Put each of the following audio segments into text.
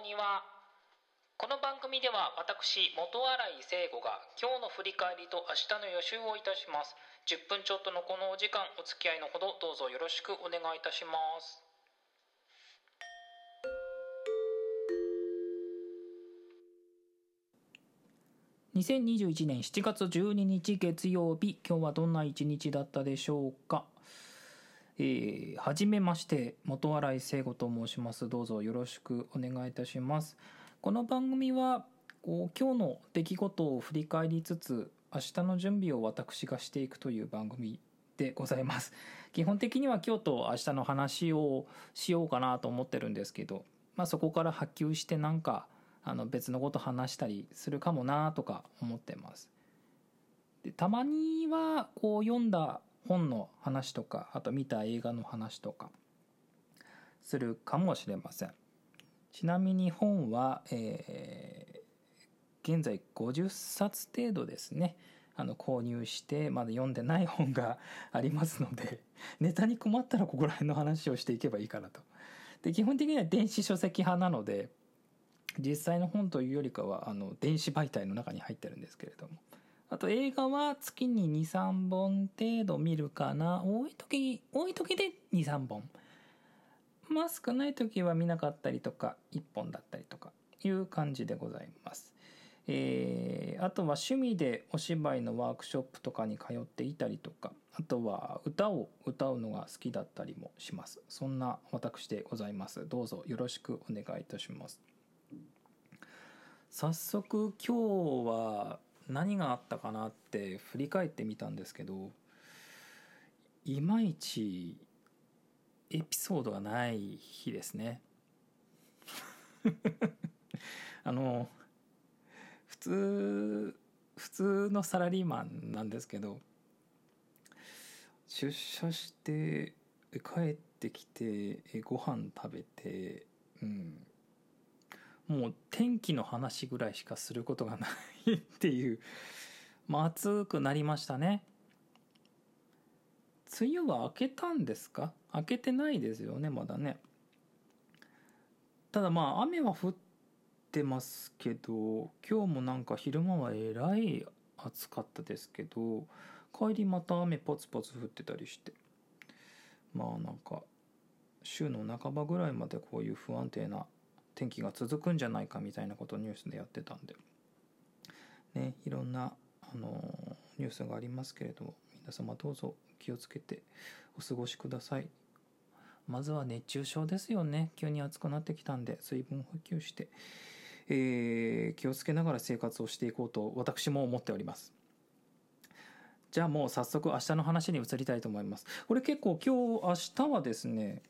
庭この番組では私元新井聖吾が今日の振り返りと明日の予習をいたします。10分ちょっとのこのお時間お付き合いのほどどうぞよろしくお願いいたします。2021年7月12日月曜日今日はどんな一日だったでしょうか？えー、はじめまして元新井聖吾と申します。どうぞよろしくお願いいたします。この番組はこう今日の出来事を振り返りつつ明日の準備を私がしていくという番組でございます。基本的には今日と明日の話をしようかなと思ってるんですけど、まあ、そこから波及してなんかあの別のこと話したりするかもなとか思ってます。でたまにはこう読んだ本の話とかあと見た映画の話とかするかもしれません。ちなみに本は、えー、現在50冊程度ですね。あの購入してまだ読んでない本が ありますのでネタに困ったらここら辺の話をしていけばいいかなと。で基本的には電子書籍派なので実際の本というよりかはあの電子媒体の中に入ってるんですけれども。あと映画は月に2、3本程度見るかな。多い時、多い時で2、3本。まあ少ない時は見なかったりとか、1本だったりとかいう感じでございます。えー、あとは趣味でお芝居のワークショップとかに通っていたりとか、あとは歌を歌うのが好きだったりもします。そんな私でございます。どうぞよろしくお願いいたします。早速今日は何があったかなって振り返ってみたんですけどいまいちエピソードがない日ですね。あの普通普通のサラリーマンなんですけど出社して帰ってきてご飯食べてうん。もう天気の話ぐらいしかすることがないっていう、まあ、暑くなりましたね。梅雨は明けたんですか？明けてないですよねまだね。ただまあ雨は降ってますけど今日もなんか昼間はえらい暑かったですけど帰りまた雨ポツポツ降ってたりして。まあなんか週の半ばぐらいまでこういう不安定な天気が続くんじゃないかみたいなことをニュースでやってたんで、ね、いろんなあのニュースがありますけれども皆様どうぞ気をつけてお過ごしください。まずは熱中症ですよね。急に暑くなってきたんで水分補給して、えー、気をつけながら生活をしていこうと私も思っております。じゃあもう早速明日の話に移りたいと思います。これ結構今日明日はですね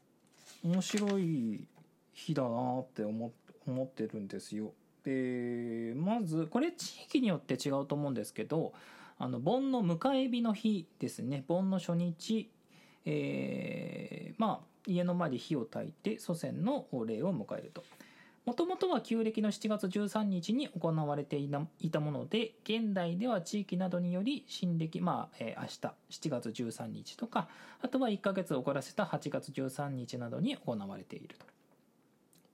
面白い日だなって思思ってるんですよ。でまずこれ地域によって違うと思うんですけどあの盆の迎え火の日ですね盆の初日、えー、まあ家の前で火を焚いて祖先のお礼を迎えると。もともとは旧暦の7月13日に行われていたもので現代では地域などにより新暦まあ、えー、明日7月13日とかあとは1ヶ月遅らせた8月13日などに行われていると。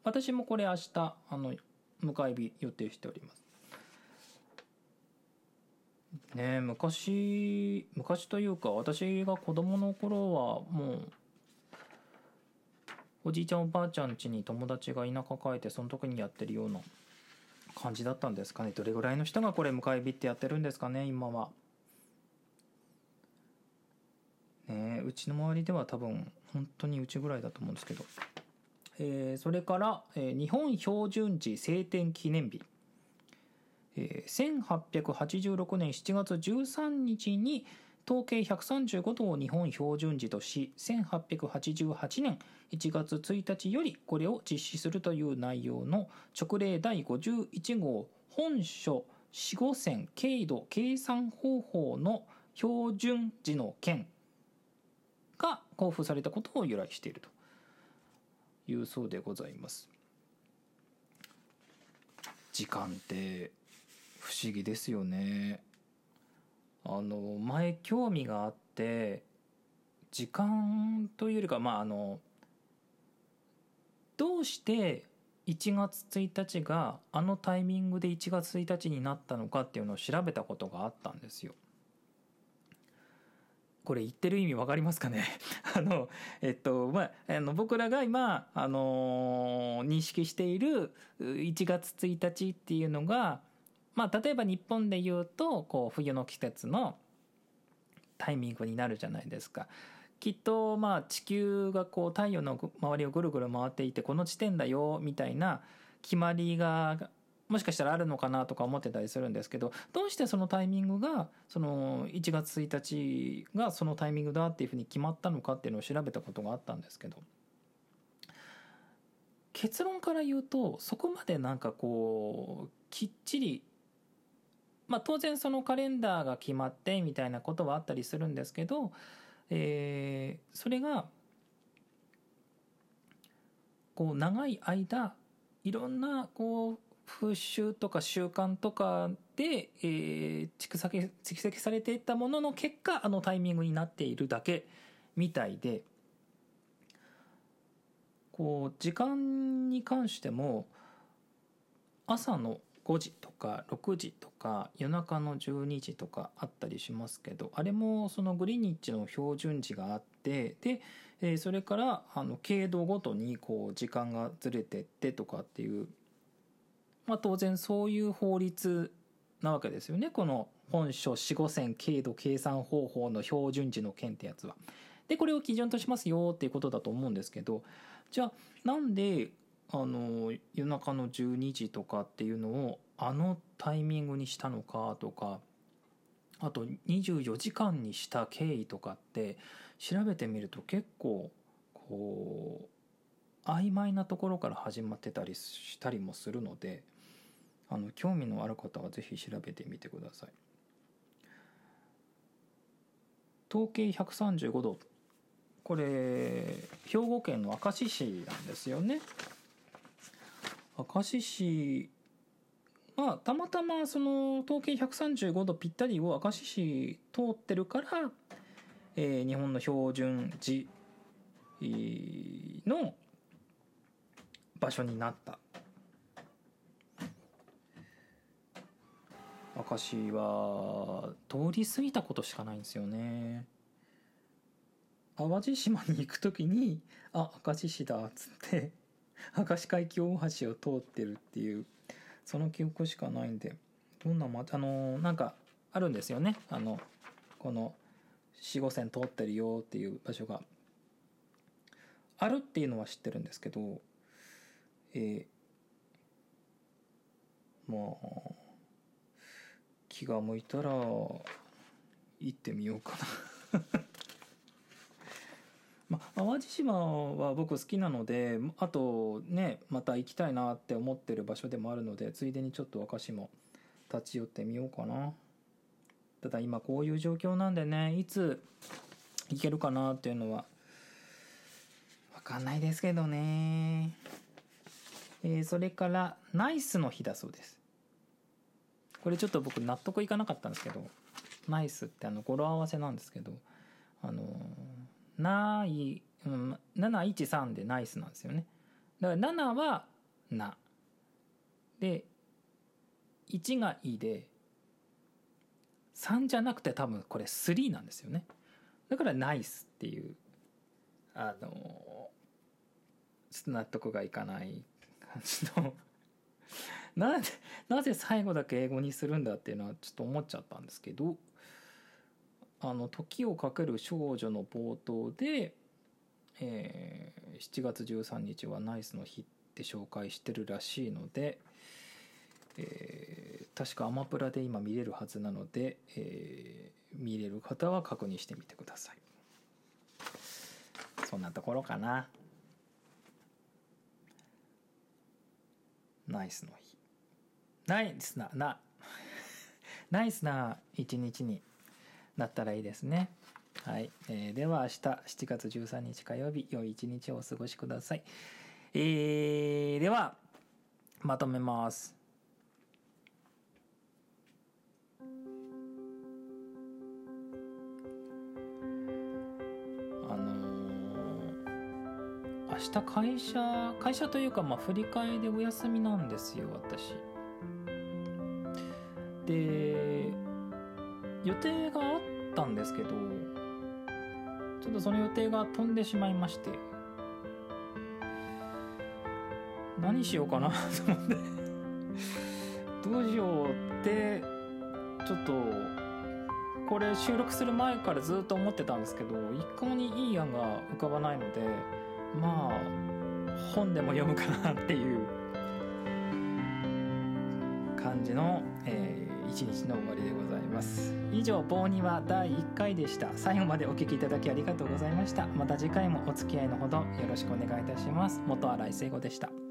私もこれ明日あの迎え日予定しております。ね昔昔というか私が子供の頃はもうおじいちゃんおばあちゃん家に友達が田舎帰ってその時にやってるような感じだったんですかね。どれぐらいの人がこれ迎え火ってやってるんですかね今は。ねうちの周りでは多分本当にうちぐらいだと思うんですけど。えー、それから、えー、日本標準時晴天記念日、えー、1886年7月13日に統計135度を日本標準時とし1888年1月1日よりこれを実施するという内容の勅令第51号本書四五線経度計算方法の標準時の件が交付されたことを由来していると。いうそうでございます時間って不思議ですよねあの前興味があって時間というよりかまああのどうして1月1日があのタイミングで1月1日になったのかっていうのを調べたことがあったんですよ。これ言ってる意味わかりますかね？あの、えっと、まあ、あの、僕らが今、あのー、認識している1月1日っていうのが、まあ、例えば日本で言うと、こう、冬の季節のタイミングになるじゃないですか。きっと、まあ、地球がこう、太陽の周りをぐるぐる回っていて、この地点だよ、みたいな決まりがもしかしたらあるのかなとか思ってたりするんですけどどうしてそのタイミングがその1月1日がそのタイミングだっていうふうに決まったのかっていうのを調べたことがあったんですけど結論から言うとそこまでなんかこうきっちりまあ当然そのカレンダーが決まってみたいなことはあったりするんですけど、えー、それがこう長い間いろんなこう風習とか習慣とかで、えー、蓄積蓄積されていったものの結果あのタイミングになっているだけみたいで。こう時間に関しても朝の5時とか6時とか夜中の12時とかあったりしますけどあれもそのグリニッジの標準時があってで、え、それからあの経度ごとにこう時間がずれてってとかっていうまあ、当然そういう法律なわけですよねこの本書四五線経度計算方法の標準時の件ってやつは。でこれを基準としますよっていうことだと思うんですけどじゃあなんであの夜中の12時とかっていうのをあのタイミングにしたのかとかあと24時間にした経緯とかって調べてみると結構こう曖昧なところから始まってたりしたりもするのであの興味のある方は是非調べてみてください。統計135度。これ兵庫県の明石市なんですよね。明石市まあたまたまその統計135度ぴったりを明石市通ってるから、えー、日本の標準時の場所になった。明石は通り過ぎたことしかないんですよね。淡路島に行く時にあ明石市だっつって明石海峡大橋を通ってるっていうその記憶しかないんでどんなまあのなんかあるんですよね。あのこの四五線通ってるよっていう場所が。あるっていうのは知ってるんですけどえー、まあ気が向いたら行ってみようかな。まあ、淡路島は僕好きなのであとねまた行きたいなって思ってる場所でもあるのでついでにちょっと若も立ち寄ってみようかな。ただ今こういう状況なんでねいつ行けるかなっていうのは分かんないですけどね。えー、それからナイスの日だそうです。これちょっと僕納得いかなかったんですけどナイスってあの語呂合わせなんですけどあのない、うん、713でナイスなんですよね。だから7はな。で1がいで3じゃなくて多分これ3なんですよね。だからナイスっていうあのちょっと納得がいかない感じの。なぜ なぜ最後だけ英語にするんだっていうのはちょっと思っちゃったんですけどあの「時をかける少女」の冒頭で、えー、7月13日はナイスの日って紹介してるらしいので、えー、確かアマプラで今見れるはずなので、えー、見れる方は確認してみてください。そんなところかな。ナイスの日。ナイスなな ナイスな一日になったらいいですね。はい、えー、では明日7月13日火曜日良い一日をお過ごしください。えー、ではまとめます。あのー、明日会社会社というかまあ振り替えでお休みなんですよ私。で予定があったんですけどちょっとその予定が飛んでしまいまして何しようかなと思ってどうしようってちょっとこれ収録する前からずっと思ってたんですけど一向にいい案が浮かばないのでまあ本でも読むかなっていう感じの、えー、一日の終わりでございます。以上「棒には第1回でした。最後までお聴きいただきありがとうございました。また次回もお付き合いのほどよろしくお願いいたします。元新井聖子でした。